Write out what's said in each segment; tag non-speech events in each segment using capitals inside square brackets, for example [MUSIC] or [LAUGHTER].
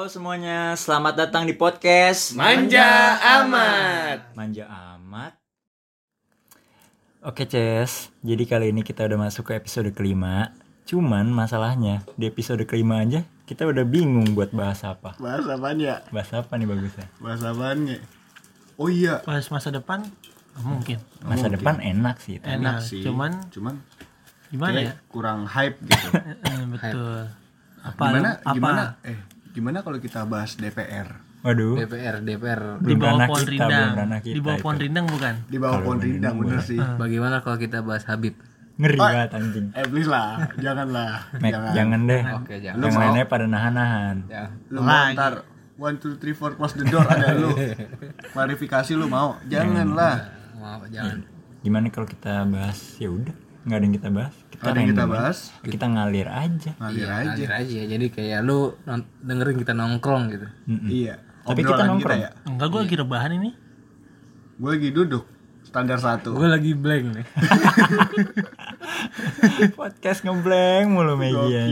Halo semuanya, selamat datang di podcast Manja amat. Manja amat. Oke Ces, jadi kali ini kita udah masuk ke episode kelima. Cuman masalahnya di episode kelima aja kita udah bingung buat bahas apa. Bahas apaan ya? Bahas apa nih bagusnya? Bahas apaan ya? Oh iya, pas masa depan mungkin Masa Mungkin. depan enak sih. tapi- enak sih. cuman cuman gimana ya kurang hype gitu. [LAUGHS] Eh, betul apa gimana apa gimana eh gimana kalau kita bahas DPR? Waduh, DPR DPR di bawah pohon kita, rindang kita di bawah pohon rindang bukan Di bawah pohon rindang bener sih. bagaimana kalau kita bahas Habib ngeri Oh. banget anjing. Eh please lah, janganlah. Mek, jangan. deh. oke jangan Lu Yang mau? lainnya pada nahan-nahan. ya Lu mau ntar one two three four close the door ada lu. [LAUGHS] Klarifikasi lu mau? Janganlah. mau jangan Gimana kalau kita bahas? Ya udah, nggak ada yang kita bahas. Kita yang kita bahas, Kita ngalir aja. ngalir Iya, aja. ngalir aja jadi kayak lu dengerin kita nongkrong gitu Mm-mm. Iya. Tapi kita nongkrong. ya. enggak gue lagi rebahan ini Gue lagi duduk standar satu. gue lagi blank nih [LAUGHS] Podcast ngeblank mulu media.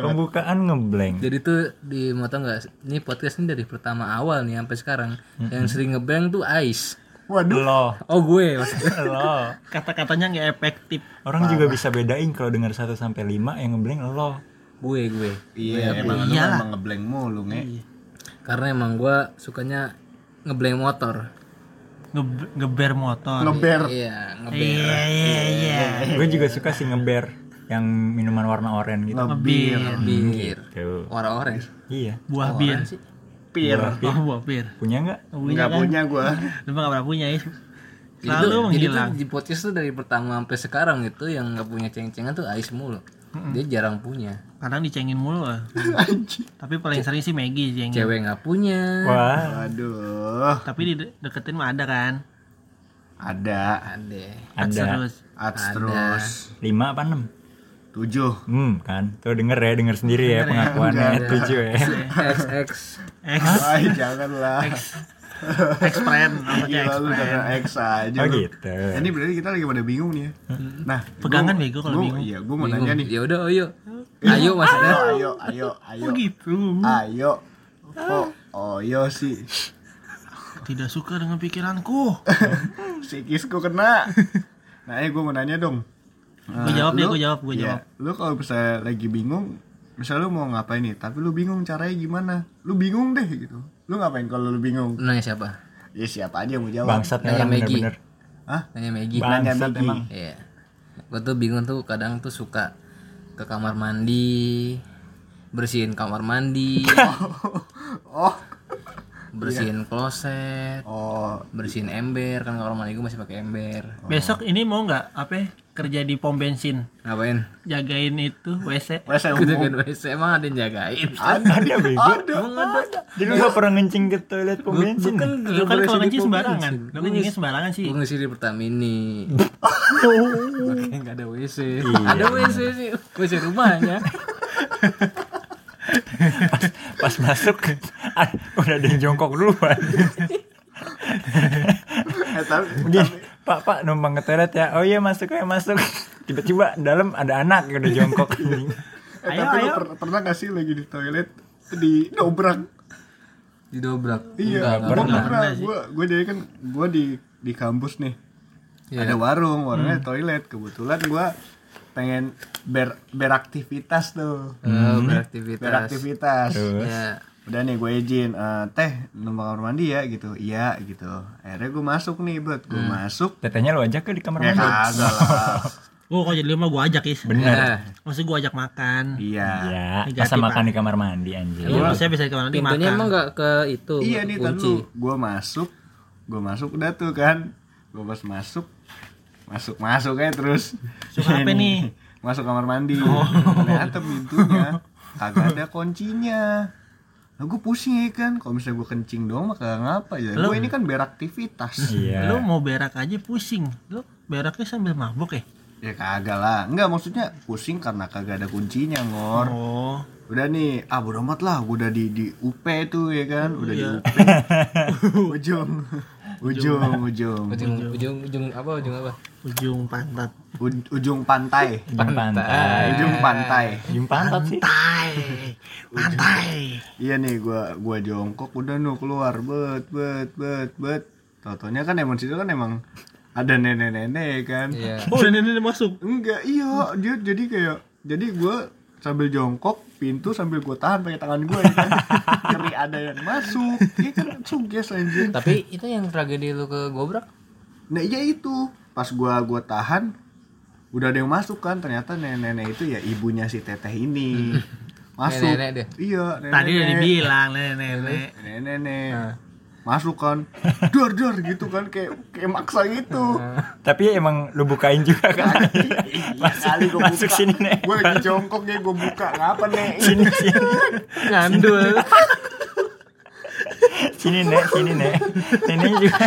Pembukaan ngeblank. jadi tuh di tau nggak ini podcast ini dari pertama awal nih sampai sekarang yang sering ngeblank tuh Ais Waduh. Lo, oh gue maksudnya [LAUGHS] lo. kata-katanya nggak efektif Orang juga bisa bedain kalau dengar 1 sampai 5 yang ngeblank lo. gue gue Iya, emang lu Iyalah. emang ngeblank mulu, nge. karena emang gue sukanya ngeblank motor Nge- ngeber motor Ngeber. iya ngeber iya iya iya Gue juga suka sih ngeber yang minuman warna oranye gitu. ngebir bir Tuh. warna orange Iya. buah bir sih pir. Oh, buah pir. Punya nggak? Enggak kan? punya gua. [LAUGHS] Lu nggak pernah punya ya. Selalu itu, menghilang. Jadi di podcast tuh dari pertama sampai sekarang itu yang nggak punya ceng-cengan tuh Ais mulu. Dia jarang punya. Kadang dicengin mulu lah. Tapi paling sering sih Maggie yang Cewek nggak punya. Wah. Waduh. Tapi di deketin mah ada kan? Ada. Ada. Ada. Terus. Ada. Lima apa enam? tujuh. Hmm kan? Tuh denger ya Denger sendiri ya, ya. pengakuannya. Tujuh ya. X X X. Ay, Janganlah. X. X friend Gila lu X aja Oh gitu. Ini berarti kita lagi pada bingung nih ya. Hmm. Nah Pegangan bego kalau bingung. Iya gue mau nanya nih. Yaudah oh, iya. ayo Ayo maksudnya Ayo ayo ayo Oh gitu. Ayo. Ah. Kok yo sih. Tidak suka dengan pikiranku. [LAUGHS] Psikisku kena. Nah, ini gue mau nanya dong gue jawab deh lu- gue jawab gue Iya, jawab Lu kalau misalnya lagi bingung, misalnya lu mau ngapain nih, tapi lu bingung caranya gimana? Lu bingung deh gitu. Lu ngapain kalau lu bingung? Nanya siapa? Ya siapa aja yang mau jawab. Bangsat Nanya orang Maggie. bener-bener. Hah? Nanya Maggie. Nanya Bangsat Maggie. emang. Iya. Gue tuh bingung tuh kadang tuh suka ke kamar mandi, bersihin kamar mandi, [LAUGHS] Oh, bersihin kloset, oh, bersihin ember kan kamar mandi gue masih pakai ember. besok ini mau nggak apa ya, kerja di pom bensin Ngapain? jagain itu WC WC umum. jagain WC emang ada yang jagain. [LAUGHS] Ada bego. Emang ada. Jadi lu gak pernah ngencing ke toilet pom bensin. Bukan, lu kan kalau ngencing sembarangan lu kan ngencing sembarangan sih Gue ngisi di Pertamini. Makanya nggak ada WC. Iya. Ada WC sih, WC rumahnya. Pas masuk ah, udah ada yang jongkok duluan. Eh, tapi, Pak, Pak numpang ke toilet ya. Oh iya masuk ya masuk. Tiba-tiba dalam ada anak yang udah jongkok. eh, Ayo, tapi ayo. per- pernah gak sih lagi di toilet di dobrak? Didobrak. Iya, enggak pernah. pernah. Gua gua jadi kan gua di di kampus nih. Iya. Ada warung, warungnya toilet. Kebetulan gua pengen ber beraktivitas tuh. Eh, beraktivitas. Beraktivitas. Terus Ya. Udah nih gue izin, eh, teh numpang kamar mandi ya gitu. Iya gitu. Akhirnya gue masuk nih, buat gue masuk. tetenya lu ajak ke di kamar Ya mandi. kagak lah. [LAUGHS] oh kalau jadi lu mah gue ajak is Bener. Ya. maksud gue ajak makan Iya. Ya, Negatif, masa makan Pak. di kamar mandi anjir. Iya, maksudnya bisa di kamar mandi Pintunya makan emang nggak ke itu Iya nih tadi kunci. gue masuk, gue masuk udah tuh kan, gue pas masuk, masuk masuk aja terus. Masuk apa nih? Masuk kamar mandi. Ternyata pintunya kagak ada kuncinya. Nah gue pusing ya kan, kalau misalnya gue kencing doang mah kagak ngapa ya. Gue ini kan beraktivitas. Iya. lu mau berak aja pusing lu beraknya sambil mabuk ya ya kagak lah, enggak maksudnya pusing karena kagak ada kuncinya ngor. oh Udah nih, ah bodo amat lah, gue udah di di UP tuh ya kan, udah Iya. di UP. ujung ujung ujung. ujung. Ujung ujung apa ujung apa? Ujung pantat. U- ujung pantai. Ujung pantai. Ujung pantai. Ujung pantat sih. Pantai. Pantai. Iya nih gua gua jongkok udah nu keluar. Bet bet bet bet. Totonya kan emang situ kan emang ada nenek-nenek kan. Iya. Oh nenek nenek masuk? Enggak iya dia jadi kayak jadi gua sambil jongkok pintu sambil gua tahan pakai tangan gua ya kan? [LAUGHS] Ngeri ada yang masuk. Iya kan? Suges anjir tapi itu yang tragedi lu ke gobrak? Nah iya itu. Pas gua gua tahan udah ada yang masuk kan. Ternyata nenek-nenek itu ya ibunya si teteh ini. [LAUGHS] Masuk. Nenek-nenek dia? iya nenek tadi udah dibilang nenek nenek nenek masuk kan. [LAUGHS] Dor dor gitu kan kayak kayak maksa gitu. Tapi emang lu bukain juga kan? Masuk kali [LAUGHS] gua masuk buka. sini, Nek. gua lagi jongkok ya gua buka. Ngapa nek? Sini sini. Ngandul. Sini. [LAUGHS] Nek sini nek. Nenek juga.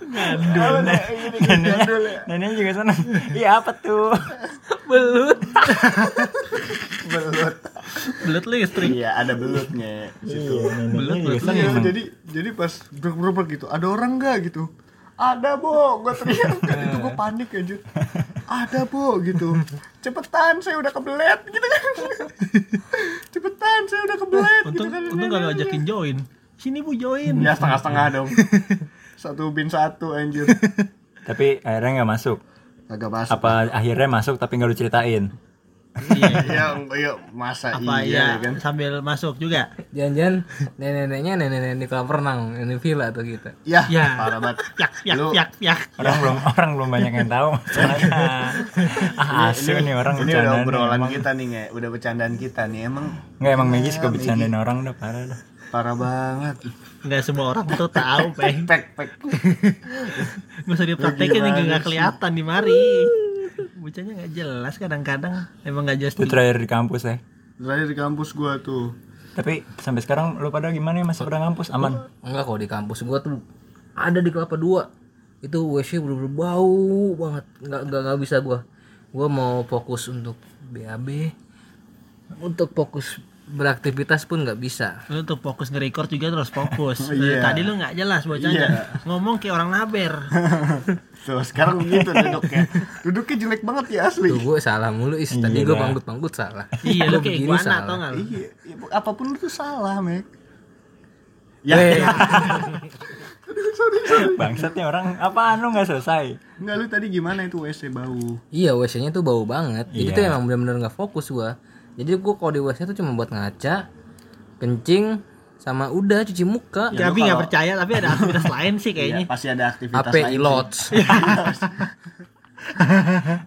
Ngandul nek? Ya. Neneknya juga seneng. Iya apa tuh? Belut. Belut belut listrik iya ada belutnya di situ neneknya juga Iya, seneng jadi jadi pas berber gitu, ada orang nggak gitu? Ada bo, gue teriak [LAUGHS] kan itu gue panik aja. Ada bo gitu. Cepetan, saya udah kebelet gitu kan. [LAUGHS] Cepetan, saya udah kebelet gitu untung kan. untung gak ngajakin join sini bu join Ya setengah setengah dong. [LAUGHS] Satu bin satu anjir. tapi akhirnya nggak masuk Agak masuk. apa akhirnya masuk tapi nggak lu ceritain Iya, iya masa apa iya ya kan. sambil masuk juga jangan-jangan nenek-neneknya nenek-nenek di kolam renang ini villa tuh gitu Ya, Ya. parah banget. [LAUGHS] yak yak Lu- yak yak orang belum orang belum banyak yang tahu masalahnya [LAUGHS] ah asu nih orang Ini udah bercandaan obrolan emang kita nih, nge. udah bercandaan kita nih. Emang nggak emang Megi suka Megi. bercandain orang udah parah dah parah banget. nggak semua orang tuh tahu [LAUGHS] peng Pek pek. Gak usah dipraktekin nggak kelihatan di mari bocahnya nggak jelas kadang-kadang. Emang nggak jelas itu terakhir di kampus ya? Terakhir di kampus gua tuh. tapi sampai sekarang lu pada gimana ya? Masih pernah kampus aman? Enggak kok di kampus gua tuh ada di kelapa dua. Itu WC bener-bener bau banget. Nggak nggak nggak bisa gua. Gua mau fokus untuk BAB untuk fokus beraktivitas pun nggak bisa lu tuh fokus nge-record juga terus fokus [LAUGHS] Iya. tadi lu nggak jelas bocahnya Iya. ngomong kayak orang naber [LAUGHS] Tuh sekarang begitu duduknya. Duduknya jelek banget ya asli. tuh gue salah mulu is tadi Iya gue dah. panggut-panggut salah iya lu kayak begini iguana salah. tau nggak lu Iya, iya, apa pun itu salah, Mek. Ya, Eh, [LAUGHS] bangsatnya orang apaan lu nggak selesai enggak lu tadi gimana itu WC bau? iya WC nya tuh bau banget jadi Iya. tuh emang bener-bener nggak fokus gua jadi gua kalau di WC tuh cuma buat ngaca kencing sama udah cuci muka. Ya, lu nggak percaya tapi ada aktivitas lain sih Iya, kayaknya. pasti ada aktivitas HP lain. sih. ilots [LAUGHS]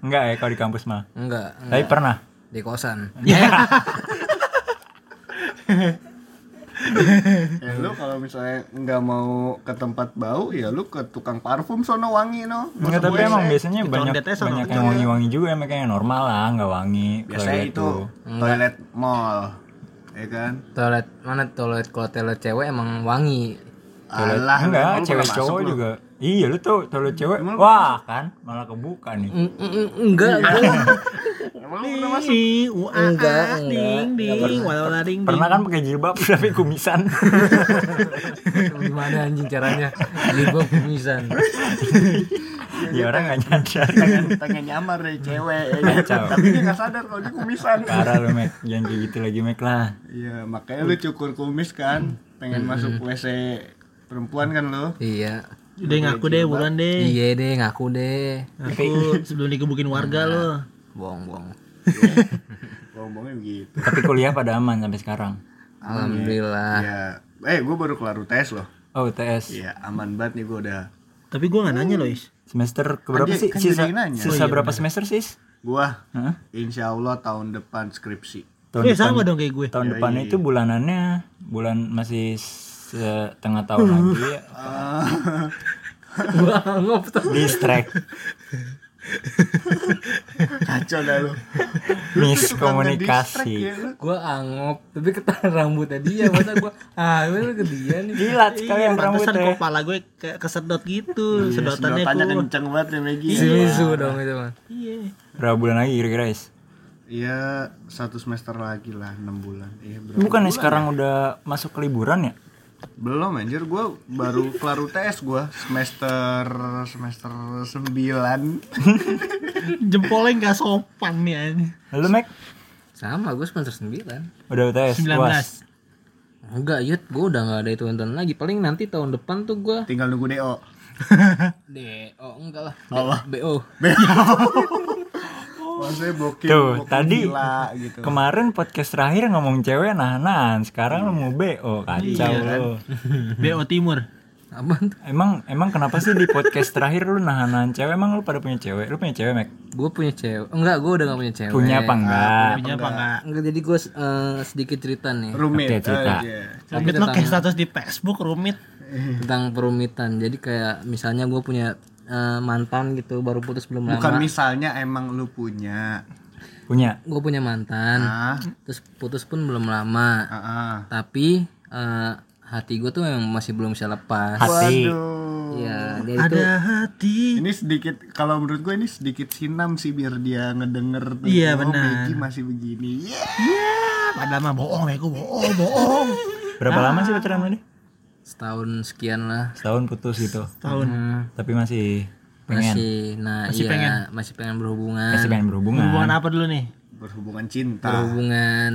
enggak ya kalau di kampus mah? Enggak, tapi enggak. pernah? Di kosan [LAUGHS] Ya [LAUGHS] lu kalau misalnya nggak mau ke tempat bau, ya lu ke tukang parfum sono wangi no. Nggak tapi emang biasanya banyak banyak yang wangi-wangi juga emang kayak yang normal lah nggak wangi biasanya toilet itu tuh. toilet mall. Ya kan? toilet mana toilet kalau toilet cewek emang wangi toilet Alah, enggak cewek cowok lu? juga. Iya lu tuh toilet cewek? Emang wah kan malah kebuka nih. Eng- eng- eng- enggak gua [LAUGHS] Emang lu pernah masuk? Enggak, enggak. ding ding walau ding pernah kan pakai jilbab [LAUGHS] tapi kumisan. [LAUGHS] Gimana anjing caranya? Jilbab kumisan. Ya orang nggak nyadar pengen pengen nyamar deh cewek ya kan? Tapi dia nggak sadar kalau dia kumisan. Parah lu mek. Jangan kayak gitu lagi mek lah. Iya makanya lu cukur kumis kan pengen masuk WC perempuan kan lu iya. Udah ngaku deh buruan deh. Iya deh ngaku deh. Aku sebelum dikebukin warga lo. Bohong bohong. [LAUGHS] Ngomongnya begitu. Tapi kuliah pada aman sampai sekarang. Alhamdulillah. Ya eh gue baru kelar UTS loh. Oh UTS iya aman banget nih gue udah. Tapi gue nggak nanya loh is. Semester keberapa dia- sih? kan sisa jadi nanya. sisa berapa semester sih gua Hah? insya Allah tahun depan skripsi. Tahun eh depan sama dong kayak gue. tahun Yoi. depan itu bulanannya bulan masih setengah tahun lagi. Gua anggap tuh. Distract kacau dah lu. Miskomunikasi. Ya, gua angop tapi ketahan rambutnya dia masa gua ah lu ke dia nih. Jilat Iya, sekalian pantesan rambutnya kepala gue kayak kesedot gitu, Iya, sedotannya sedotannya kenceng banget ya Megi Susu dong itu mah Iya. berapa bulan lagi kira-kira is? Iya satu semester lagi lah enam bulan. Iya bukan ya bulan sekarang udah masuk ke liburan ya Belum anjir, gue baru kelar UTS gue semester semester 9 [LAUGHS] Jempolnya nggak sopan nih anjing. Lu Mek Sama gue semester 9 udah UTS 19. puas. Enggak yut gue udah gak ada hitungan lagi Paling nanti tahun depan tuh gue tinggal nunggu DO. [LAUGHS] DO enggak lah Allah. BO [LAUGHS] Maksudnya bokil, Tuh, bokil tadi gila gitu. Kemarin podcast terakhir ngomong cewek nahan sekarang lu mau BO kacau Iya kan? [LAUGHS] BO Timur. Apaan? Emang emang kenapa sih di podcast terakhir lu nahan cewek? Emang lu pada punya cewek? Lu punya cewek, Mek? Gue punya cewek Enggak gue udah gak punya cewek Punya apa enggak? Punya apa enggak? Enggak jadi gue eh, sedikit cerita nih Rumit Oke, cerita. aja. Rumit lo kayak status di Facebook rumit. Tentang perumitan Jadi kayak misalnya gue punya eh, mantan gitu Baru putus belum Bukan lama misalnya emang lu punya. Punya. Gue punya mantan Ah, Terus putus pun belum lama ah, ah. Tapi eh, hati gue tuh memang masih belum bisa lepas Hati. Waduh. Iya dia itu Ada hati. Ini sedikit kalau menurut gue ini sedikit sinam sih biar dia ngedenger tuh. Iya, Oh, benar. Maggie masih begini. Yeah. Ya, padahal mah bohong ya, gue bohong, bohong. Berapa lama sih pacaran dia? Setahun sekian lah Setahun putus gitu. Tahun. Hmm, Tapi masih pengen. masih nah Masih iya pengen. masih pengen berhubungan Masih pengen berhubungan. Hubungan apa dulu nih? Berhubungan cinta, berhubungan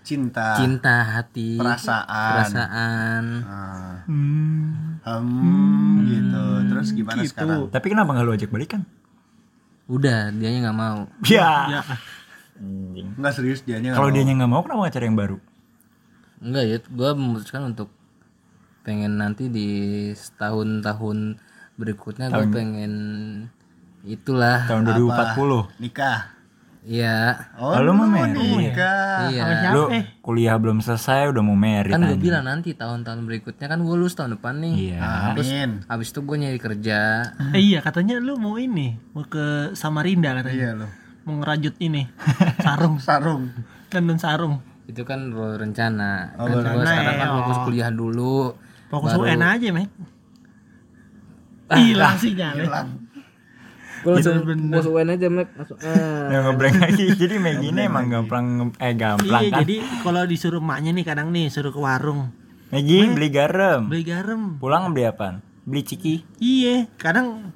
cinta, cinta hati perasaan. perasaan Ah. Hmm. Hmm, gitu. Terus gimana Gitu. sekarang? Tapi kenapa nggak lu ajak balikan? udah dianya nggak mau Ya. Ya, Anjing. Enggak serius dianya Kalau nggak dia nggak mau kenapa nggak cari yang baru? enggak ya gue memutuskan untuk pengen nanti di setahun-tahun berikutnya gue pengen itulah Tahun 2040. mau nikah. iya Oh, Lalu mau lu married. nikah. iya Siapa? Lu kuliah belum selesai udah mau married kan gue bilang nanti tahun-tahun berikutnya kan gue lulus tahun depan nih Iya. Amin. habis itu gue nyari kerja eh, iya katanya lu mau ini, mau ke Samarinda katanya. Iya lo. Mau ngerajut ini [LAUGHS] sarung, Sarung. tenun sarung. itu kan rencana Oh, kan gue rencana sekarang ya. kan fokus kuliah dulu Fokus Baru- UN aja, Mek. Hilang sinyalnya. Hilang. gue langsung masuk UN aja mek masuk ah. Ya ngeblank lagi. Jadi Maggie ini emang gampang eh gampang Iya, kan. jadi kalau disuruh emaknya nih kadang nih suruh ke warung Maggie beli garam. beli garam. Pulang beli apaan? Beli ciki. Iya, kadang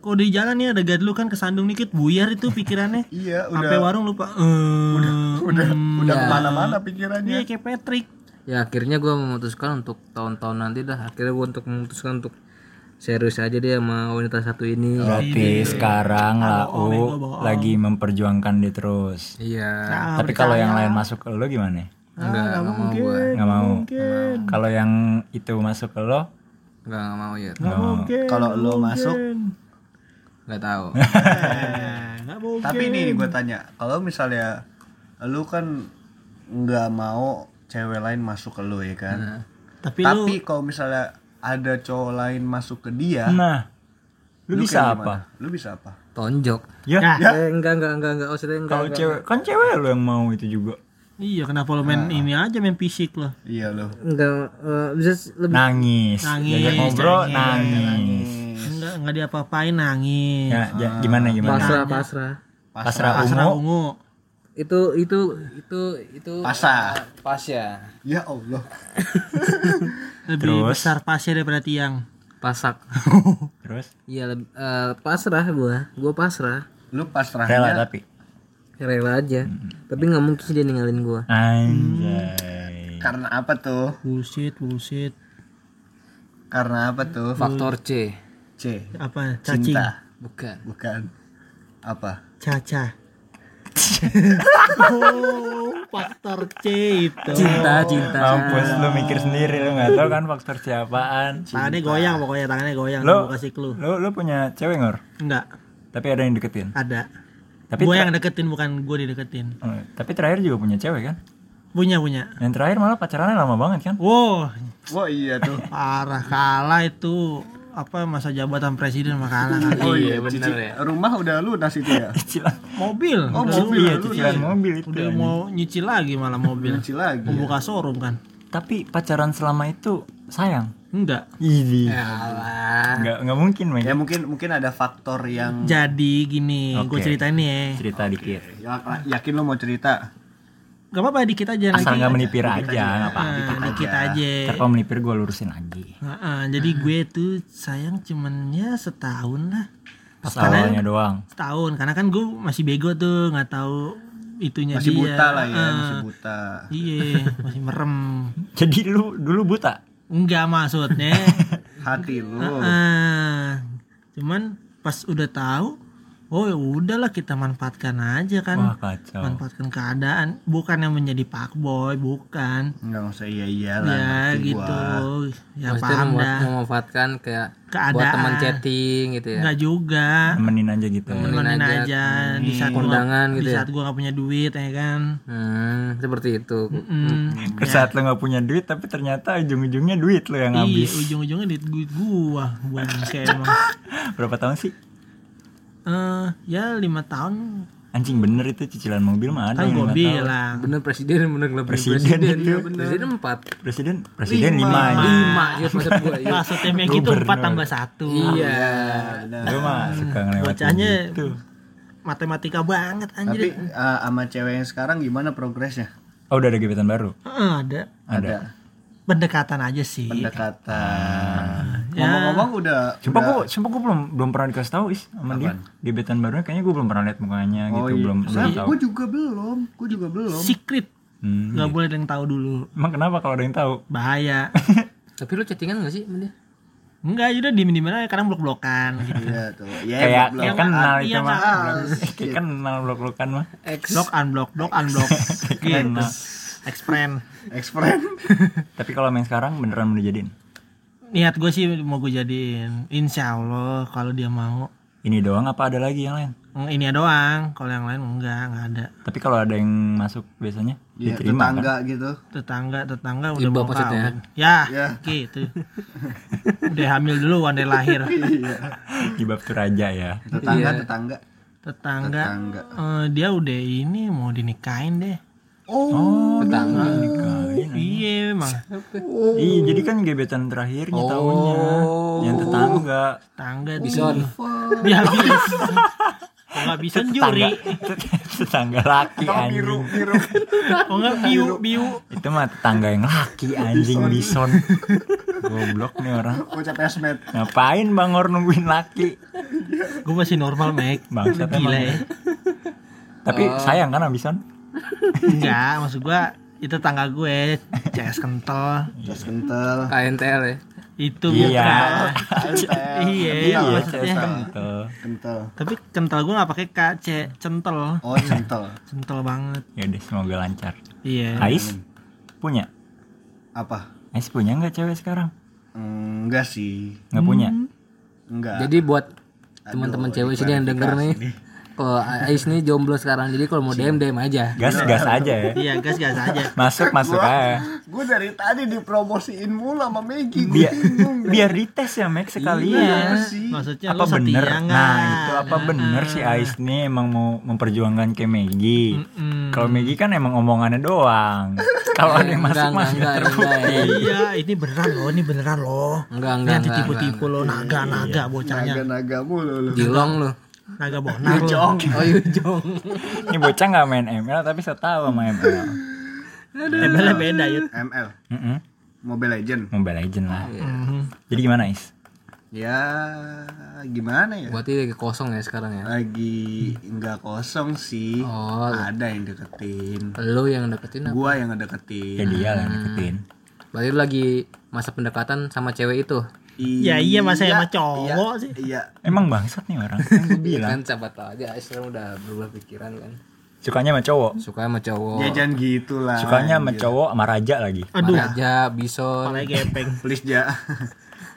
kalau di jalan nih ada gadlu kan kesandung dikit buyar itu pikirannya. Iya, Sampai udah warung lupa. Eh, udah udah ke mana-mana pikirannya. Iya kayak Patrick. Ya akhirnya gue memutuskan untuk tahun-tahun nanti dah. Akhirnya gue untuk memutuskan untuk serius aja deh sama wanita satu ini. Berarti sekarang Lau gua bohong. lagi memperjuangkan dia terus. iya. Nah, Tapi kalau yang lain masuk ke lo gimana? enggak enggak mau gue Nggak mau. Kalau yang itu masuk ke lo, enggak enggak mau ya. Nggak mau. Kalau lo masuk? Enggak tahu. [LAUGHS] Eh, mungkin. Tapi ini gue tanya, kalau misalnya lu kan nggak mau cewek lain masuk ke lu ya kan? Tapi, lu Tapi kalau misalnya ada cowok lain masuk ke dia, Nah, lu, lu bisa apa? gimana? Lu bisa apa? tonjok Ya, Nah, eh, enggak enggak enggak enggak maksudnya enggak, kalau enggak. cewek kan cewek lo yang mau itu juga. iya kenapa lu main ini aja main fisik lo? Iya lo. enggak eh, bisa lebih Nangis. Nangis, Diajak ngobrol nangis. nangis. Enggak enggak diapa-apain nangis. Ya, ja- gimana gimana? pasrah pasrah Pasrah Pasrah ungu. ungu. Itu itu itu itu Pasah. pas ya Ya Allah. [LAUGHS] Lebih Terus? besar pasnya daripada tiang. pasak [LAUGHS] Terus iya eh, pasrah gua gua pasrah Lu pasrahnya rela tapi. rela aja tapi nggak mungkin dia ninggalin gua Anjay. karena apa tuh? Bullshit, bullshit. Karena apa tuh? faktor C C. Apa? Cacing. Cinta. bukan Bukan. Apa? Caca. Oh, [LAUGHS] faktor C itu. cinta cinta Mampus lu mikir sendiri lu nggak tahu kan faktor siapaan. Tangannya goyang pokoknya tangannya goyang. Lo- Gua kasih clue. Lu lu punya cewek ngor? Enggak, Tapi ada yang deketin. ada. Tapi gue yang deketin bukan gue dideketin. Oh, tapi terakhir juga punya cewek kan? Punya punya. Yang terakhir malah pacarannya lama banget kan? Wow, Oh iya tuh. parah kalah itu apa masa jabatan presiden mah kalah kali. Oh iya, bener cici- ya. Rumah udah lunas itu ya. [LAUGHS] Cicilan. Mobil. Oh, Udah mobil Iya, cicilan mobil itu. Udah mau nyicil lagi malah mobil. Benci lagi. Mau buka showroom kan? Tapi pacaran selama itu sayang. Enggak. Ini. Alah. Nggak nggak mungkin, Meg. Ya mungkin mungkin ada faktor yang Jadi gini, gue Oke. ceritain nih ya. Cerita dikit. Ya, yakin lo mau cerita. Gak apa-apa dikit aja Asal lagi. nggak menipir aja, nggak apa-apa. Nah, dikit aja. Ntar kalau menipir gue lurusin lagi. Heeh, jadi gue tuh sayang cuman ya setahun lah. Pas awalnya doang. Setahun karena kan gue masih bego tuh nggak tahu itunya Masih dia. buta lah ya, Heeh. masih buta. Iya, masih merem. [LAUGHS] Jadi lu dulu buta. Enggak maksudnya. [LAUGHS] Hati lu. Heeh. cuman pas udah tahu, oh ya udahlah kita manfaatkan aja kan. Wah kacau. manfaatkan keadaan bukan yang menjadi pak boy bukan Enggak usah iya iya lah. ya gitu gua. ya Maksudnya paham dah memanfaatkan kayak buat Keadaan. teman chatting gitu ya. nggak juga Nemenin aja gitu. temenin aja. aja di saat gua Kondangan nggak- gitu di ya? saat gua nggak punya duit ya kan Hmm, seperti itu. Hmm, Ke saat lu nggak punya duit tapi ternyata ujung-ujungnya duit lu yang iya habis. ujung-ujungnya duit duit gua buat kayak [LAUGHS] emang Berapa tahun sih? Eh ya lima tahun Anjing bener itu cicilan mobil mah ada kan lima tahun. bilang Bener presiden bener ngelebih Presiden presiden. itu. Iya bener. Presiden empat. Presiden presiden lima, aja. Lima sih maksud gue. Iya. maksudnya kayak gitu empat tambah satu Iya. Gue mah suka ngelewatin bocahnya gitu. matematika banget Tapi anjir eh, sama cewek yang sekarang gimana progresnya? Oh udah ada gebetan baru? Heeh, ada Ada. pendekatan aja sih Pendekatan. Ya. Ngomong-ngomong udah Sumpah udah- gue, sumpah gue belum belum pernah dikasih tahu is sama dia. Gebetan barunya kayaknya gue belum pernah lihat mukanya Oh, gitu, iya. belum belum Saya- tahu. Gue juga belum, gue juga belum. secret Hmm, nggak iya. boleh ada yang tahu dulu Emang kenapa kalau ada yang tahu? bahaya [LAUGHS] Tapi lu chattingan gak sih sama dia? enggak udah diem diem aja kadang blok blokan gitu [LAUGHS] Iya tuh. Ya, kayak belum. kayak kenal itu iya, mah. Kayak kenal blok-blokan mah. Blok unblock blok unblock [LAUGHS] gitu Kenal. expand Expert. Tapi kalau main sekarang beneran mau dijadiin. Niat gue sih mau gue jadiin insya Allah kalau dia mau Ini doang apa ada lagi yang lain? Mm, ini ya doang kalau yang lain enggak enggak ada Tapi kalau ada yang masuk biasanya Iya, diterima kan? tetangga gitu. tetangga tetangga udah Iba mau kawin ya Ya. gitu udah hamil dulu andai lahir [LAUGHS] Di bab tuh raja ya. Tetangga, tetangga. tetangga, Tetangga. eh, dia udah ini mau dinikahin deh Oh, Tetangga. nikahin. iya emang Iya, jadi kan gebetan terakhirnya Oh. tahunnya yang tetangga. tetangga Bison. dia habis kok nggak bisa juri [LAUGHS] tetangga laki anjing. biru. kok nggak biu biu Itu mah tetangga yang laki anjing bison. Goblok nih orang. Bocah pesmet. Ngapain Bangor nungguin laki? gue masih normal Mac Bangsat gila ya Tapi sayang kan bison? Enggak maksud gue itu tetangga gue CS kental Terus kental. KNTL ya. itu Iya. iya Iya, maksudnya kental. Kental. tapi kental gue nggak pakai KC centel Oh, centel. centel banget Ya udah semoga lancar. iya Ais punya? Apa? Ais punya nggak cewek sekarang? Enggak sih. Nggak punya. Enggak. Jadi buat teman-teman cewek sini yang denger nih, kalau Ais nih jomblo sekarang, jadi kalau mau DM DM aja. Gas gas aja ya. iya gas gas aja Masuk masuk aja. Gue dari tadi dipromosiin mulu sama Megi. Gue Biar biar dites ya Max sekalian. iya sih? maksudnya apa bener? Nah itu apa bener si Ais nih emang mau memperjuangkan ke Megi? Kalau Megi kan emang omongannya doang. [LAUGHS] Kalau ada yang masuk Enggak, mas enggak, nggak enggak, terbukti. ya. iya ini beneran loh ini beneran loh Enggak, enggak, nanti tipu-tipu lo naga naga bocahnya Naga-naga mulu lu. Jilong lu. Naga [LAUGHS] bonar lo [LAUGHS] Oh Yujong. Ini bocah nggak main ML tapi saya tahu sama ML. tembelnya beda yut ML. Mobile Legend. Mobile Legend lah. Mhm. Jadi gimana Is? Ya gimana ya? Berarti lagi kosong ya sekarang ya. Lagi nggak kosong sih. Oh, Ada yang deketin. lu yang deketin apa? Gua yang Ya ngedeketin. dia yang deketin. Berarti lagi masa pendekatan sama cewek itu. Ya iya, masa sama cowok iya, sih? Iya. Emang bangsat nih orang. [LAUGHS] Kan gue bilang. Kan siapa tahu aja Ais sekarang udah berubah pikiran kan. Sukanya sama cowok. Suka sama cowok. Ya jangan gitu lah. Sukanya sama cowok sama raja lagi. aduh Raja, Bison. kepala gepeng [LAUGHS] Please ja.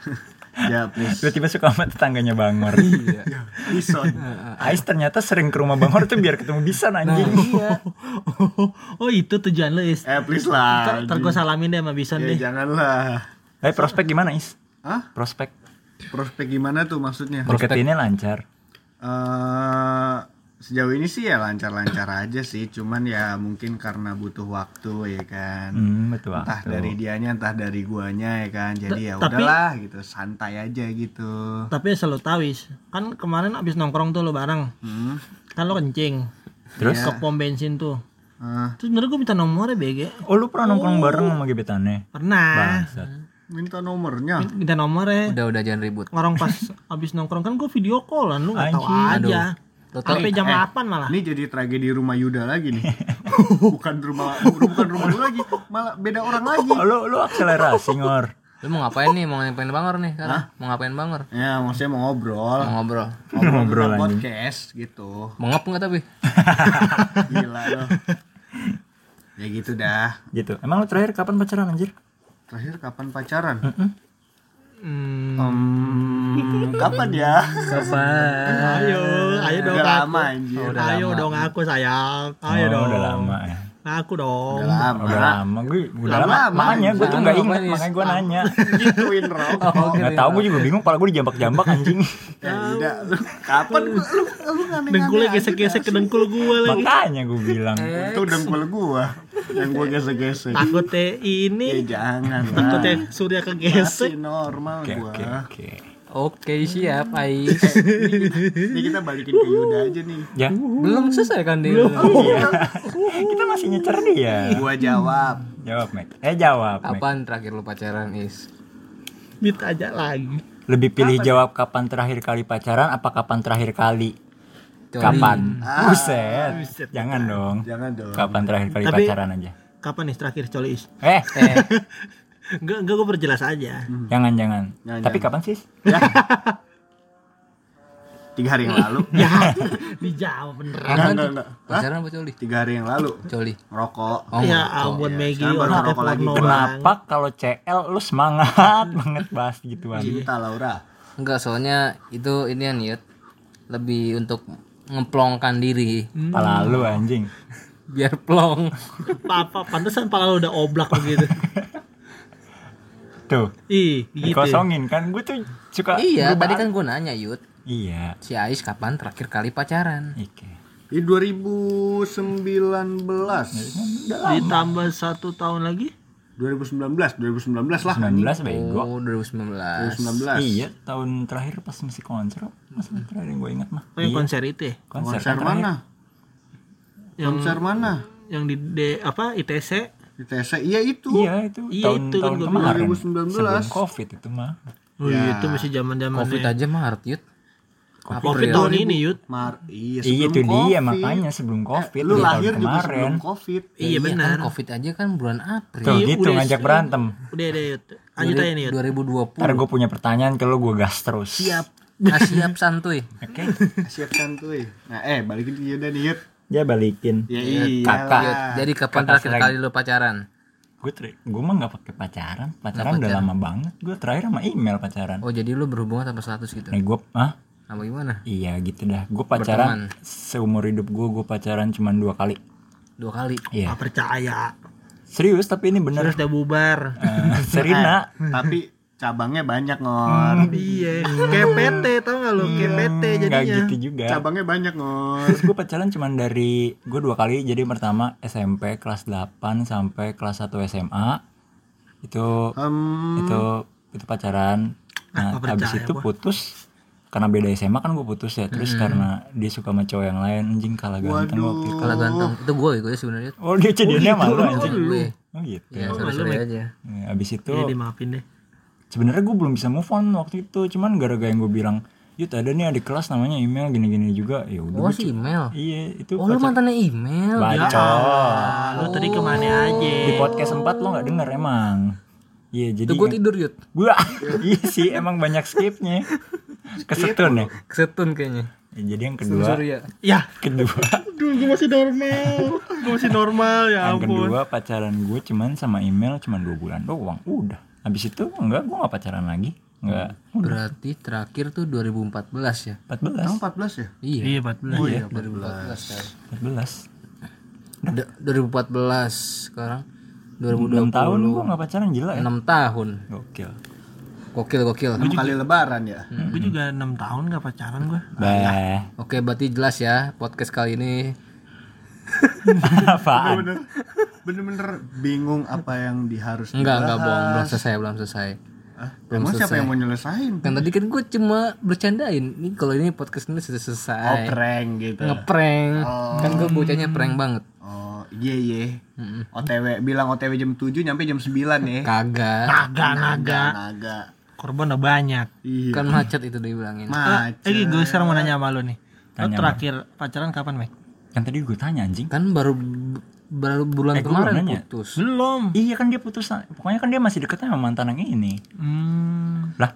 [LAUGHS] ya please. Tiba-tiba suka sama tetangganya Bangor. Iya. Bison. Ais ternyata sering ke rumah Bangor tuh biar ketemu bisa anjing. oh itu tujuan lo is Eh please lah. ntar gue salamin deh sama Bison Ya deh janganlah. Tapi prospek gimana Is? Hah? Prospek Prospek gimana tuh maksudnya? deketinnya lancar. eh sejauh ini sih ya lancar-lancar aja sih, cuman ya mungkin karena butuh waktu ya kan. Hmm, betul. Entah waktu. dari dianya, entah dari guanya ya kan. Jadi ya udahlah gitu, santai aja gitu. tapi selalu tahu is kan kemarin abis nongkrong tuh lo bareng Hmm. kan lo kencing Terus? ke pom bensin tuh Ah, Terus sebenernya gue minta nomornya BG. Oh lu pernah nongkrong bareng sama gebetannya? Pernah. Bangsat. Minta nomornya. Minta nomornya. Udah udah jangan ribut. Orang pas [LAUGHS] abis nongkrong kan gue video callan lu nggak tahu aja. Sampai jam Eh, 8 malah. Ini jadi tragedi rumah Yuda lagi nih. [LAUGHS] bukan rumah bukan rumah lu lagi, malah beda orang lagi. [LAUGHS] Lu lu akselerasi ngor. Lu mau ngapain nih? Mau ngapain bangor nih sekarang? Mau ngapain bangor? Ya, maksudnya mau ngobrol. Mau ngobrol. Ngobrol, Ngobrol, anjing. podcast gitu. Mau ngap nggak tapi? Gila lo. Ya gitu dah. Gitu. Emang lu terakhir kapan pacaran anjir? Terakhir kapan pacaran? Hmm. Hmm, [LAUGHS] kapan ya? Kapan? Ayo, ayo dong Udah aku. lama anjir. ayo dong aku sayang. Ayo Oh, dong. Udah lama ya. Aku dong. Udah lama. Udah lama gue udah Lama, lama. Makanya gue tuh Jangan nggak nih. makanya gue nanya. [LAUGHS] Gituin Rob. [LAUGHS] Nggak tahu gue juga bingung. Pala gue dijambak-jambak anjing. [LAUGHS] Ya udah, lu kapan lu lu lu aneh-aneh Dengkulnya gesek-gesek ke dengkul gue lagi. Makanya gue bilang. Itu dengkul gua yang gua gesek-gesek. Takutnya Ya ini, jangan lah. takutnya Surya kegesek. Masih normal Oke gua. oke oke. Oke siap Ais. Ini kita balikin ke Yuda aja nih. Ya. Belum selesai kan dia? Kita masih nyecer dia. Gua jawab. Jawab Mek. Eh jawab Mek. Kapan terakhir lu pacaran Is? Mit aja lagi. Lebih pilih jawab kapan terakhir kali pacaran apa kapan terakhir kali? Coli. Kapan? Buset. Jangan dong. Jangan dong. Kapan terakhir kali Tapi- pacaran aja? Kapan nih terakhir colis? Eh, Eh, [LAUGHS] Enggak, enggak gue perjelas aja. jangan jangan. Jangan, Tapi jangan. kapan sih? [LAUGHS] Tiga hari yang lalu. [LAUGHS] Ya, dijawab beneran. Enggak, enggak, enggak. Pacaran apa coli? Tiga hari yang lalu. Coli. Ngerokok. Oh, ya ampun Maggie, Sekarang baru ngerokok lagi. Kenapa kalau CL lu semangat banget bahas gituan? Cinta Laura. Enggak, soalnya itu ini yang niat lebih untuk ngeplongkan diri Pala lu anjing. biar plong. Apa pantesan pala lu udah oblak begitu. [LAUGHS] Tuh, Ih, gitu. dikosongin kan gue tuh suka iya, berubah- tadi kan gue nanya Yud, Iya. si Ais kapan terakhir kali pacaran? Oke. Di 2019. Ditambah satu tahun lagi? 2019, 2019 lah. 19 bego. Oh, 2019. 2019. Iya, tahun terakhir pas masih konser. Masa terakhir yang gue ingat mah. Oh, yang Iya, konser itu ya? konser, Konser mana? Yang Konser mana? yang di D, apa ITC? Di TC. Iya itu. Iya, itu Iya, tahun itu kan tahun kemarin. 2019. Sebelum Covid itu mah. Oh iya, itu masih zaman-zaman Covid aja Maret Yud. Covid tahun ini, Yud. Mar iya, Iya sebelum itu dia Covid. makanya sebelum Covid Lu di tahun lahir juga kemarin. sebelum Covid. Iya kan benar. Covid aja kan bulan April. Tuh Iya, gitu udah- ngajak berantem. Udah deh, Yud. Lanjut aja nih, Yud. 2020. Ntar gue punya pertanyaan ke lu gue gas terus. Siap. Ah, siap santuy. Oke. Siap santuy. Nah, eh balikin ke Yuda nih, Yud. Ya balikin. Ya iya. kakak. Jadi kapan Kakak terakhir kali lu pacaran? Gue ter- gue mah nggak pakai pacaran. Pacaran udah lama banget. Gue terakhir sama email pacaran. Oh, jadi lu berhubungan sama status gitu. Nih gue ah Apa gimana? iya gitu dah. Gue pacaran seumur hidup gue gue pacaran cuma dua kali. Dua kali. Iya. Gak percaya. Serius tapi ini bener. Terus udah bubar. Eh, Serina. Tapi cabangnya banyak ngor. Iya, kayak PT tau gak lu? Kayak PT Gak jadinya. gitu juga. Cabangnya banyak ngor. Terus gue pacaran cuman dari gue dua kali jadi pertama SMP kelas 8 sampai kelas 1 SMA itu Hmm, itu itu pacaran nah Ah, nggak habis itu gua. putus karena beda SMA kan gue putus ya terus karena dia suka sama cowok yang lain anjing kalah ganteng waktu itu Kalau ganteng. Itu gue gue sebenarnya. oh dia jadinya malu anjing Lu ya? oh gitu Ya, sorry-sorry aja. Nah, habis itu Iya, dimaafin deh. Sebenarnya gue belum bisa move on waktu itu cuman gara-gara yang gue bilang Yud ada nih adik kelas namanya email gini-gini juga ya udah Oh, si email. iya itu Oh, lu mantannya email. bacot Ah, lu tadi ke mana aja? di podcast 4 lo nggak denger emang iya jadi gue tidur Yud. gue [LAUGHS] iya sih emang banyak skipnya kesetun ya Kesetun kayaknya. Ya, jadi yang kedua Sorry ya. Ya, kedua aduh gue masih normal. gue masih normal ya yang ampun. kedua pacaran gue cuman sama email cuman dua bulan doang udah habis itu enggak gue nggak pacaran lagi enggak Berarti terakhir tuh 2014 ya? 14 Emang 14 ya? Iya. Iya, 14. Oh iya, 2014 kan. 14 Da- 2014 sekarang 6 2020 tahun gue nggak pacaran gila ya 6 tahun. gokil Gokil gokil. Enam kali lebaran ya? Gue juga 6 tahun gak pacaran gue. bah Oke, berarti jelas ya podcast kali ini. [LAUGHS] apaan bener-bener bingung apa yang diharus Enggak, enggak bohong, belum selesai, belum selesai. Ah, Emang siapa yang mau nyelesain? Kan tadi kan gue cuma bercandain. Ini kalau ini podcast ini sudah Oh selesai. prank gitu. Ngeprank. Kan gue bocahnya prank banget. Oh iya iya. OTW bilang OTW jam 7 nyampe jam 9 ya. Kagak. Naga naga. Naga. Korban udah banyak. Iya. Kan macet itu dibilangin. Macet. Eh, gue sekarang mau nanya sama lu nih. Tanya, terakhir pacaran kapan, Mek? Kan tadi gue tanya anjing. Kan baru baru bulan Eh, kemarin nanya. putus. Belum. Iya kan dia putus. Pokoknya kan dia masih deket sama mantan yang ini. Hmm. Lah,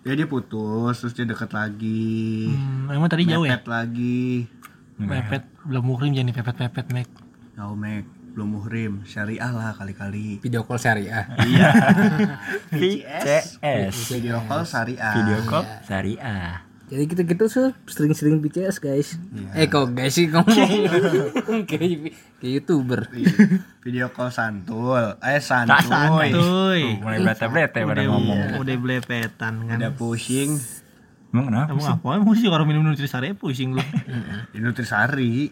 Ya dia putus terus dia deket lagi. hmm, emang tadi jauh ya? Pepet lagi. Pepet belum muhrim jadi pepet-pepet, Mek. Tahu Mek, belum muhrim. Syariah lah kali-kali. Video call syariah. [LAUGHS] VCS. Video call syariah. Video call syariah. Jadi kita gitu tuh sering-sering BCS guys. Iya. Eh kok guys sih ngomong [LAUGHS] kayak kayak youtuber. Video call santul. Eh santuy. Tuh. Tuh, mulai bete-bete pada Udah, ngomong. udah belepetan kan. Udah pusing. Emang kenapa? Kamu ngapain musik orang minum nutrisari pusing lu. [LAUGHS] Nutrisari.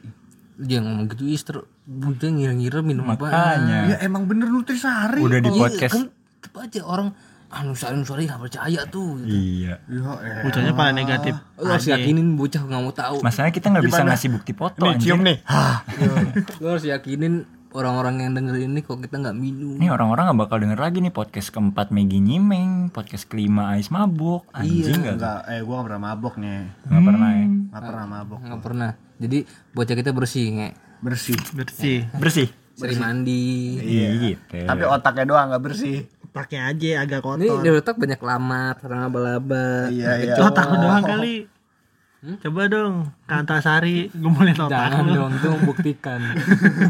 Dia ngomong gitu istri Bunda ngira-ngira minum apa? Makanya. Ya emang bener Nutrisari. Udah di Iya, podcast. kan aja orang anu sari sari nggak percaya tuh. Gitu. Iya. Ya. Bocahnya pada negatif. Lu harus yakinin bocah nggak mau tahu. Masalahnya kita nggak bisa ngasih bukti foto Nih, cium nih. [LAUGHS] Lu harus yakinin orang-orang yang dengerin ini kok kita nggak minum. Nih orang-orang gak bakal denger lagi nih podcast keempat Megi Nyimeng, podcast kelima Ais Mabuk, anjing gak tuh? Enggak, eh gua gak pernah mabok nih. Gak pernah ya? Gak pernah mabok. Nggak pernah. Jadi bocah kita bersih nge. Bersih. Bersih. Bersih? Sering mandi. Iya gitu. Tapi otaknya doang gak bersih. Pakai aja agak Ini kotor. di otak banyak lamat, laba-laba. Iya, iya. Otak lu doang kali. Coba dong, ke Antasari, gue mau lihat otak Jangan lu. dong, itu membuktikan.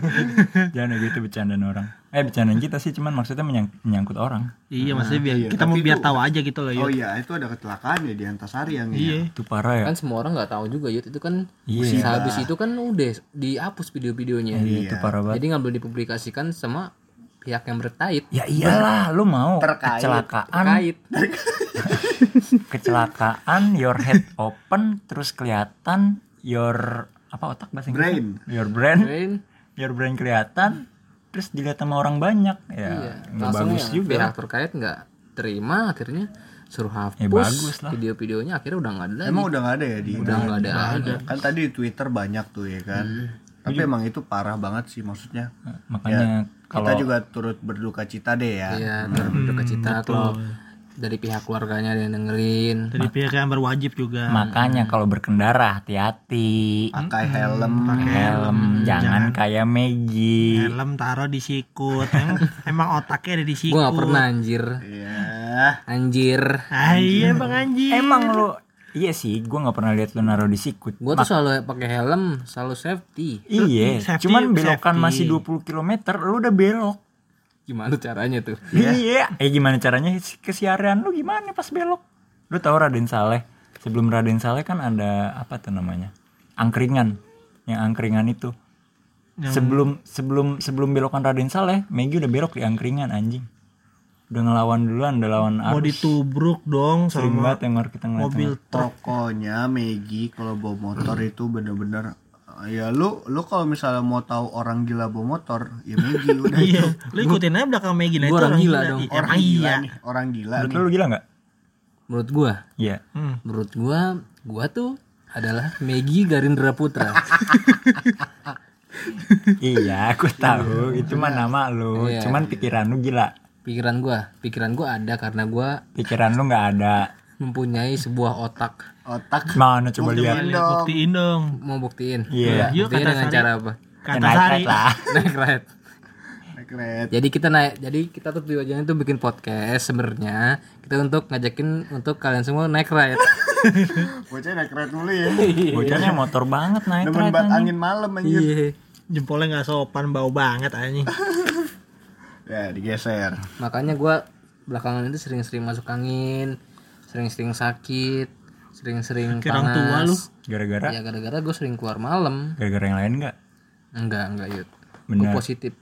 [LAUGHS] Jangan gitu bercandaan orang. Eh bercandaan kita sih cuman maksudnya menyang- menyangkut orang. Iya, maksudnya biar iya, kita mau biar tahu aja gitu loh, Oh yuk. iya, itu ada kecelakaan ya di Antasari yang Iya. Itu parah ya. kan semua orang nggak tahu juga Yud itu kan Iya. habis itu kan udah dihapus video-videonya Iya, itu parah banget. jadi nggak boleh dipublikasikan sama pihak yang berkait Ya iyalah, lu mau Terkait. kecelakaan, terkait [LAUGHS] kecelakaan, your head open, terus kelihatan your apa otak bahasa Inggris? Brain. Your brain, Brain, your brain kelihatan, terus dilihat sama orang banyak. Ya, iya. nggak langsung bagus yang juga. pihak terkait nggak terima akhirnya suruh hapus Ya, bagus lah. video-videonya akhirnya udah nggak ada lagi Emang udah gak ada ya di udah nggak ada lagi Kan tadi di Twitter banyak tuh ya kan. Tapi emang itu parah banget sih maksudnya. Makanya kalau Kita juga turut berduka cita deh ya. ya berduka cita kalau dari pihak keluarganya ada yang dengerin Dari pihak yang berwajib juga. makanya kalau berkendara hati-hati. Pakai helm. Helm, jangan kayak Maggie. Helm taruh di sikut. Emang, [LAUGHS] emang otaknya ada di sikut. gue nggak pernah anjir Iya. anjir Ah, iya bang anjing. Emang lu Iya sih, gua nggak pernah lihat lu naruh di sikut. gue tuh selalu pakai helm selalu safety Iya, Safety- cuman belokan safety. masih 20 km, lu udah belok. gimana caranya tuh Iya. Eh gimana caranya kesiaran lu gimana pas belok? Lu tahu Raden Saleh? Sebelum Raden Saleh kan ada apa tuh namanya? Angkringan. Yang angkringan itu. Sebelum sebelum sebelum belokan Raden Saleh, Megi udah belok di angkringan anjing. Udah ngelawan duluan, udah lawan mau arus. ditubruk dong Sering sama banget yang kita ngeliat. mobil truk. Pokoknya Megi kalau bawa motor itu bener-bener ya lu lu kalau misalnya mau tahu orang gila bawa motor ya Megi udah [LAUGHS] itu Iya, lu ikutin aja belakang Maggie nah itu orang gila dong. Iya, orang Emang gila iya. nih orang gila Menurut nih lu, gila nggak? menurut gua Iya. Hmm. menurut gua gua tuh adalah Maggie Garindra Putra [LAUGHS] iya, aku tahu. Itu mah nama lu. Iya. Cuman pikiran lu gila. Pikiran gua pikiran gua ada karena gua Pikiran lu nggak ada. mempunyai sebuah otak otak Mana coba lihat? Buktiin Lihat, dong buktiin dong. mau buktiin Iya. Yuk, buktiin dengan Sari. cara apa Kata naik Sari. naik [LAUGHS] lah. naik ride keren jadi kita naik jadi kita tuh tujuannya tuh bikin podcast sebenarnya kita untuk ngajakin untuk kalian semua naik ride [LAUGHS] bocah naik keren dulu ya Bocahnya motor banget naik demen ride anjing. angin malam anjir iya Jempolnya nggak sopan bau banget anjing. [LAUGHS] ya digeser. Makanya gua belakangan itu sering-sering masuk angin sering-sering sakit sering-sering orang panas. tua lu. Gara-gara? Ya gara-gara gue sering keluar malam. Gara-gara yang lain nggak? enggak enggak yud. Gue Benar. positif.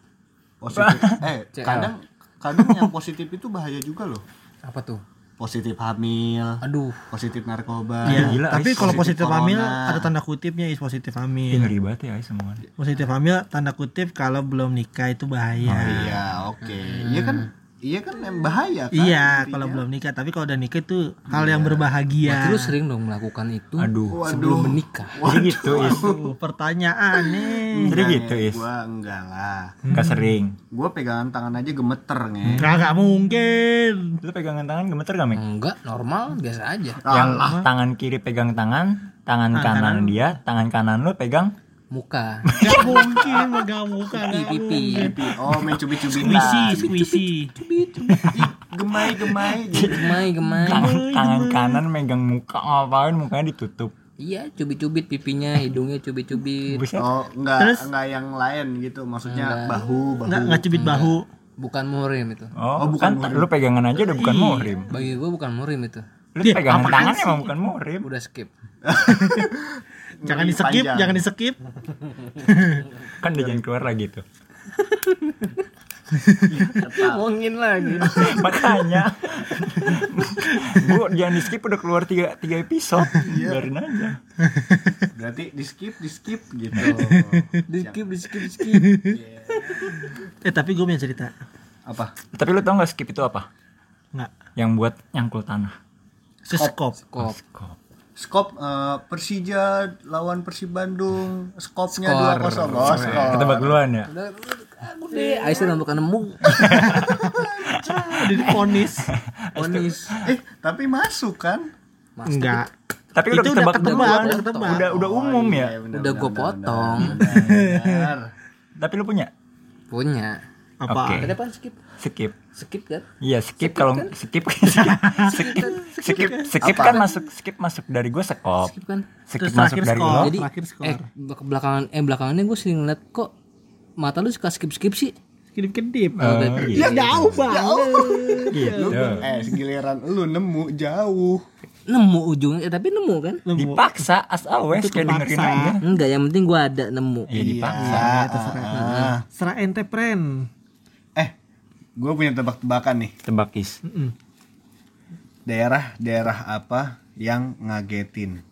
Positif. [LAUGHS] Eh kadang kadang yang positif itu bahaya juga loh. Apa tuh positif hamil aduh. positif narkoba. Iya, gila, tapi kalau positif Positif hamil ada tanda kutipnya is positif hamil. ngeri banget ya Ais semua. Positif hamil tanda kutip kalau belum nikah itu bahaya. iya oke. Iya kan Iya kan yang bahaya kan. Iya, intinya. kalau belum nikah, tapi kalau udah nikah itu hal yang berbahagia. Berarti lu sering dong melakukan itu Aduh. sebelum menikah. Jadi gitu is. Pertanyaan nih. Jadi gitu is. Gua enggak lah. Enggak sering. Gua pegangan tangan aja gemeter nge. Nggak, nggak mungkin. Lu pegangan tangan gemeter gak, Mek? Enggak, normal, biasa aja. Yang tangan kiri pegang tangan, tangan kanan dia, tangan kanan lu pegang Muka, Nggak mungkin megang muka. pipi, mungkin. Oh, main cubit-cubit Squishy, squishy. Gemai-gemai gemai, gemai. tangan, tangan kanan megang muka ngapain mukanya ditutup. Iya, cubit-cubit pipinya, hidungnya cubit-cubit. Oh, enggak Terus? enggak yang lain gitu. Maksudnya bahu, bahu. Nggak, nggak cubit bahu. Bukan muhrim itu. Oh, Oh, bukan bukan lu pegangan aja udah bukan muhrim. Bagi gua bukan muhrim itu. Lu pegangan tangan emang bukan muhrim. Udah skip. [LAUGHS] Jangan di skip, panjang. jangan di skip. [LAUGHS] Kan dia jangan keluar lagi tuh. Ngomongin lagi. [LAUGHS] Makanya gua jangan di skip udah keluar tiga, tiga episode. Biarin aja. Berarti di skip, di skip gitu. [LAUGHS] Di skip, di skip, di skip. Eh tapi gue punya cerita. Apa? Tapi lu tau gak skip itu apa? Nggak. Yang buat nyangkul tanah. Seskop. Kop. Kok. Skop eh, Persija lawan Persib Bandung. Skopnya Skor. 2-0. Oh, skor. Ketebak duluan ya. Aku deh, Aisyah bukan nemu. [LAUGHS] Udah diponis. [LAUGHS] Ponis. Eh, tapi masuk kan? Enggak. Tapi udah Itu udah ketebak ketebak, duluan. udah ketebak. Udah udah umum ya. Iya, Udah benar, potong. Tapi lu punya? Punya. Apa? Oke. Ada apa skip? Skip. Skip kan? Iya skip kalau [LAUGHS] skip skip skip skip skip kan masuk skip masuk dari gue sekop Skip kan? skip Terus masuk terakhir dari skor. lo Jadi eh belakangan eh belakangannya gue sering ngeliat kok mata lu suka skip skip sih. Kedip-kedip. Oh, iya. Jauh banget. gitu Eh, segiliran lu nemu jauh. Nemu ujungnya eh, tapi nemu kan? dipaksa as always kayak dengerin aja Enggak, yang penting gua ada nemu. iya dipaksa Ah, Serah ente pren. Gue punya tebak-tebakan nih. tebakis Mm-mm. Daerah-daerah apa yang ngagetin?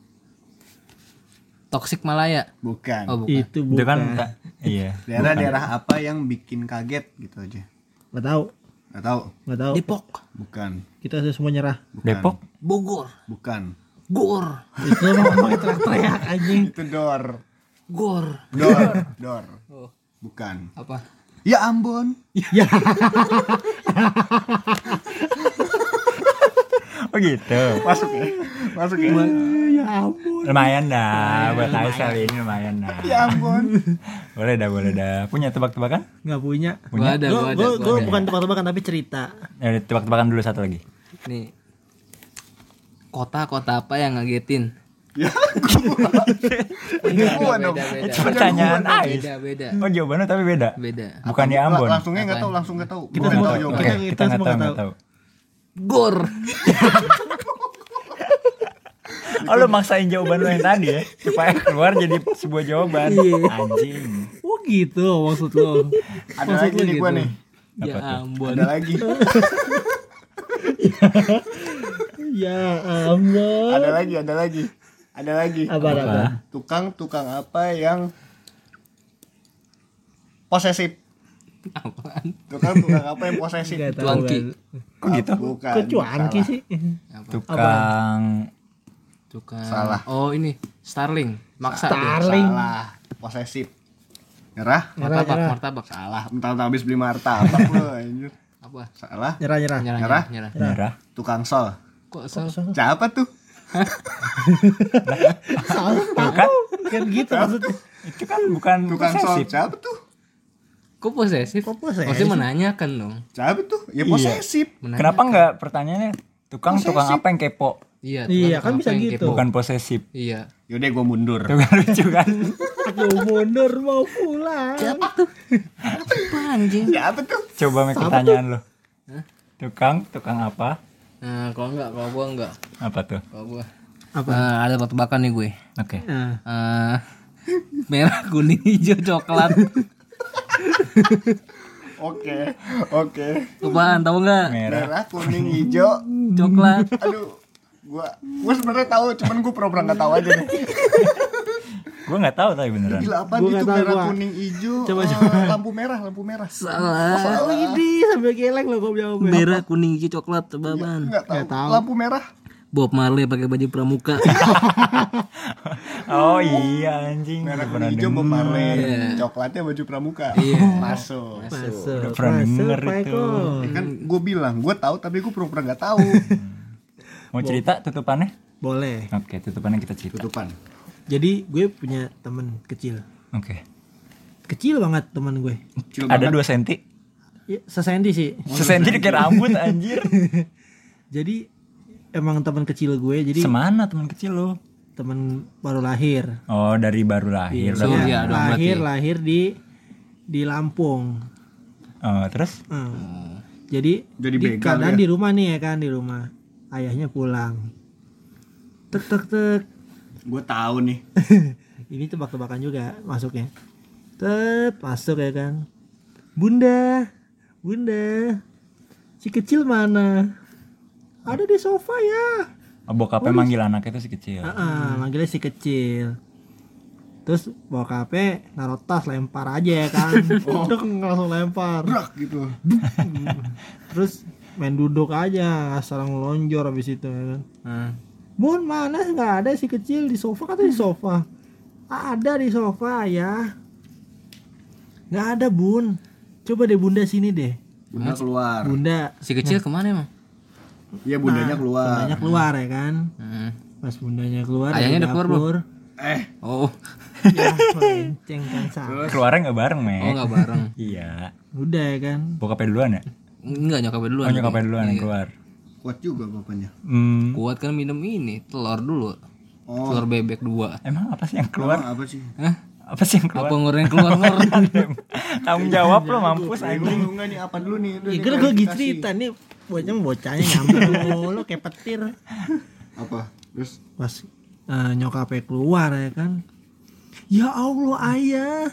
Toxic Malaya. Bukan. Oh, bukan. Itu kan bukan. iya Daerah-daerah apa yang bikin kaget gitu aja? Nggak tahu. Gak tahu. Nggak tahu. Depok, Bukan. Kita sudah semua nyerah. Bukan. Depok Bogor, Bukan. Gor, Itu mau teriak-teriak anjing. Itu dor. Gor. Dor. [LAUGHS] Dor. Oh, Bukan. apa? Ya Ambon. Ya. [LAUGHS] oh gitu Masuk ya. Masuk ya. ya ampun. lumayan dah buat Aisyah ini lumayan dah Ya Ambon. [LAUGHS] boleh dah boleh dah punya tebak-tebakan Nggak punya. Gua ada, Gue gua ada, gua ada. bukan tebak-tebakan tapi cerita. ya tebak-tebakan dulu satu lagi Nih. Kota-kota apa yang ngagetin? Ya. Beda, Gua beda, dong. beda. itu pertanyaan Ais Beda, beda. oh jawabannya tapi beda Beda. bukan di Ambon Langsungnya nggak tahu, langsung nggak tahu. Kita Gua nggak tahu, jawabannya. kita nggak semua tahu nggak nggak tahu [LAUGHS] Gor. Oh lu maksain jawaban lu yang tadi ya Supaya keluar jadi sebuah jawaban Anjing Oh gitu maksud lo. Ada Maksud lagi lu nih gua gitu? nih. Ya ampun. Ada lagi. [LAUGHS] Ya ampun. Ada lagi, ada lagi. Ada lagi. Apa apa? Tukang-tukang apa yang posesif? Apaan? Tukang-tukang apa yang posesif? Cuanki. Kok gitu? Bukan. Kok cuanki sih? Apa? Tukang Tukang. Salah. Oh, ini Starling. Maksa. Starling. Salah. Posesif. Nyerah? Nyerah, Martabak, nyerah. martabak. Salah. Entar habis beli martabak lu [LAUGHS] anjir. Apa? Salah. Nyerah nyerah. Nyerah, Nyerah? nyerah, nyerah. Merah Tukang sol. Kok salah? Siapa tuh? Bukan Kan gitu maksudnya. Itu kan bukan Tukang sol. posesif Siapa tuh? Kok posesif? Kok posesif? Maksudnya menanyakan dong. Siapa tuh? Ya Iya. posesif. Menanyakan. Kenapa enggak pertanyaannya Tukang tukang apa yang kepo Iya, Iya, tukang kan bisa gitu. kepo? Bukan posesif Iya. Yaudah gue mundur. Itu kan lucu kan Aku mundur mau pulang. Apa anjing? Siapa tuh? Coba make pertanyaan lo Tukang tukang apa Nah, kalau enggak, kalau gua enggak. Apa tuh Kalau gua Apa? Eh, ada tebak-tebakan nih gue. Oke Nah, Eh, merah, kuning, hijau, coklat. Oke. Oke. Apaan? Tahu nggak? Merah Merah, kuning, hijau. Coklat. Aduh. Gua gua sebenarnya tahu, cuman gua pura-pura nggak tahu aja deh. Gue nggak tahu tapi beneran Gila apa Gua itu tahu, merah gua. kuning hijau Coba, coba. lampu merah lampu merah Salah. Oh ini sampai geleng loh kok jawabnya. Merah, kuning, hijau, coklat, tebaban. nggak tahu. Nggak tahu. lampu merah Bob Marley pakai baju pramuka. [LAUGHS] oh iya anjing merah kuning hijau Bob. Marley coklatnya baju pramuka masuk Masuk. Udah pernah Masuk, denger itu. Ya kan gue bilang gue tahu tapi gue pura-pura nggak tahu [LAUGHS] mau cerita tutupannya Boleh. oke tutupannya kita cerita tutupan Jadi gue punya temen kecil. oke Kecil banget temen gue. Kecil ada banget. dua senti Ya, sesenti sih. sesenti kayak rambut anjir [LAUGHS] Jadi emang teman kecil gue. Jadi semana teman kecil lo temen baru lahir. oh dari baru lahir Iya, Surya dong lahir lahir di di Lampung. oh terus Hmm. Jadi, Jadi di keadaan ya? di rumah nih ya kan di rumah. Ayahnya pulang. Tek tek tek. Gue tahu nih [LAUGHS] Ini tebak-tebakan juga masuknya. Tep masuk ya kan. Bunda, bunda, si kecil mana? Ada di sofa ya. oh, bokapnya manggil anaknya itu si kecil Ah, ah, manggilnya si kecil. Terus bokapnya naruh tas lempar aja ya kan. [LAUGHS] Dek, langsung lempar. Brak gitu Terus main duduk aja, asal ngelonjor habis itu ya kan. Hmm. Bun mana nggak ada si kecil di sofa kata di sofa. Ada di sofa ya. Nggak ada bun. Coba deh bunda sini deh. bunda keluar Bunda, Si kecil ke mana emang? iya bundanya keluar bundanya keluar ya kan. Hmm. Pas bundanya keluar Ayahnya udah keluar belum? dapur, eh Oh, Ya, melenceng kan [LAUGHS] salah. keluarnya nggak bareng oh me nggak bareng. iya Udah ya kan. bokapnya duluan ya Enggak nyokapnya duluan. oh nyokapnya duluan yang keluar kuat juga bapaknya hmm, Kuat kan minum ini telur dulu. oh Telur bebek dua. emang apa sih yang keluar emang apa sih Hah? apa sih yang keluar Apa ngurang keluar ngor? [LAUGHS] tanggung jawab lo mampus Ayo anjing dulu enggak nih apa dulu nih Udah Ya nih, gue cerita nih bocah bocahnya nyampe mulu kayak petir. apa terus Pas eh, nyokapnya keluar ya kan. Ya Allah ayah.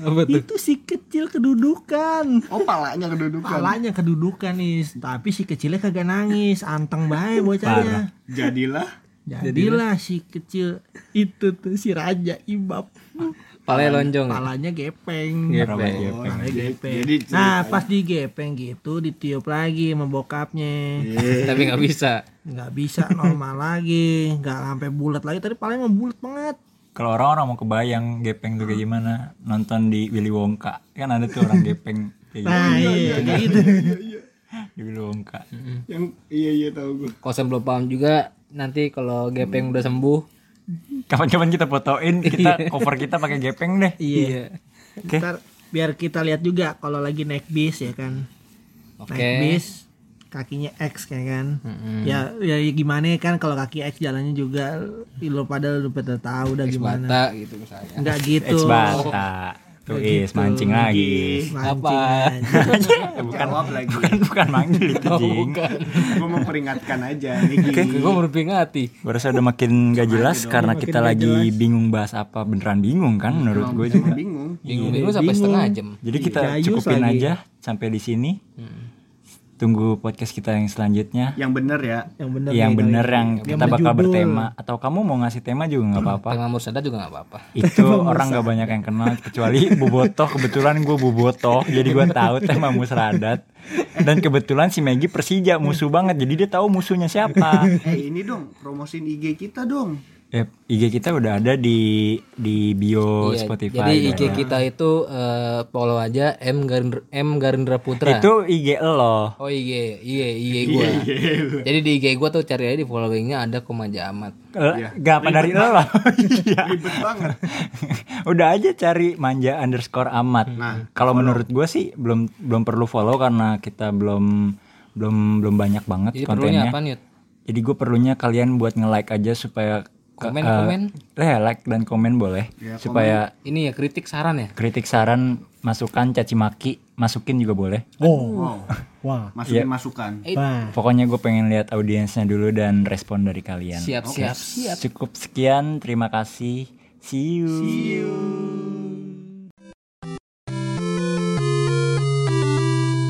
Apa tuh? Itu si kecil kedudukan. oh palanya kedudukan Palanya kedudukan nih, tapi si kecilnya kagak nangis, anteng bae bocahnya. jadilah Jadilah si kecil itu tuh si raja ibab. Palanya lonjong. ya? Palanya gepeng. Gepeng. Palanya gepeng. jadi Nah, pas digepeng gitu ditiup lagi sama bokapnya. Tapi nggak bisa. nggak bisa normal lagi nggak sampai bulat lagi tadi paling mau bulat banget kalau orang-orang mau kebayang gepeng tuh kayak gimana nonton di Willy Wonka. Kan ada tuh orang gepeng kayak gitu. nah iya kayak gitu di Willy Wonka. Yang iya iya tahu gue saya belum paham juga nanti kalau gepeng udah sembuh. kapan-kapan kita fotoin [LAUGHS] kita cover kita pakai gepeng deh. Iya. Oke. Ntar biar kita lihat juga kalau lagi naik bis ya kan. Oke. naik bis kakinya X kayak kan ya ya gimana kan kalau kaki X jalannya juga lo pada lu pada tahu udah gimana Bata gitu misalnya. nggak gitu Ex bata tuh is mancing lagi mancing Apa? aja. [LAUGHS] bukan jawab lagi bukan bukan manggil itu Oh, jing bukan. gue mau peringatkan aja [LAUGHS] Niki Gue memperingati. gue rasa udah makin gak jelas karena Makin kita lagi jelas. bingung bahas apa beneran bingung kan menurut gue juga bingung Bingung-bingung sampai setengah jam. jadi kita cukupin lagi. aja sampai di sini tunggu podcast kita yang selanjutnya. Yang bener ya. Yang bener yang bener yang Yang kita bakal bertema. Atau kamu mau ngasih tema juga nggak apa-apa. Tema Mursada juga nggak apa-apa. [LAUGHS] itu orang nggak banyak yang kenal kecuali Bobotoh kebetulan gue Bobotoh jadi gue tahu tema musradat dan kebetulan si Maggie Persija musuh banget. Jadi dia tahu musuhnya siapa. Eh ini dong promosiin IG kita dong ya, IG kita udah ada di di bio Iya, Spotify Jadi ya. IG kita itu eh, follow aja M Garindra, M Garindra Putra. itu IG lo Oh IG, IG, IG gua. Jadi di IG gua tuh cari aja di followingnya ada Komaja Amat. Eh, Gak apa dari lo [LAUGHS] Iya. ribet banget [LAUGHS] Udah aja cari manja underscore amat. Nah, kalau menurut gue sih belum belum perlu follow karena kita belum belum belum banyak banget Jadi perlunya kontennya. apa nih? Jadi gue perlunya kalian buat nge-like aja supaya Komen, eh, komen. eh, like dan komen boleh Ya, supaya Ini ya kritik saran ya. kritik saran masukan caci maki masukin juga boleh. oh [LAUGHS] wah masukin Iya. masukan wah Pokoknya gue pengen lihat audiensnya dulu dan respon dari kalian. Siap, siap, siap. Cukup sekian, terima kasih. See you. See you.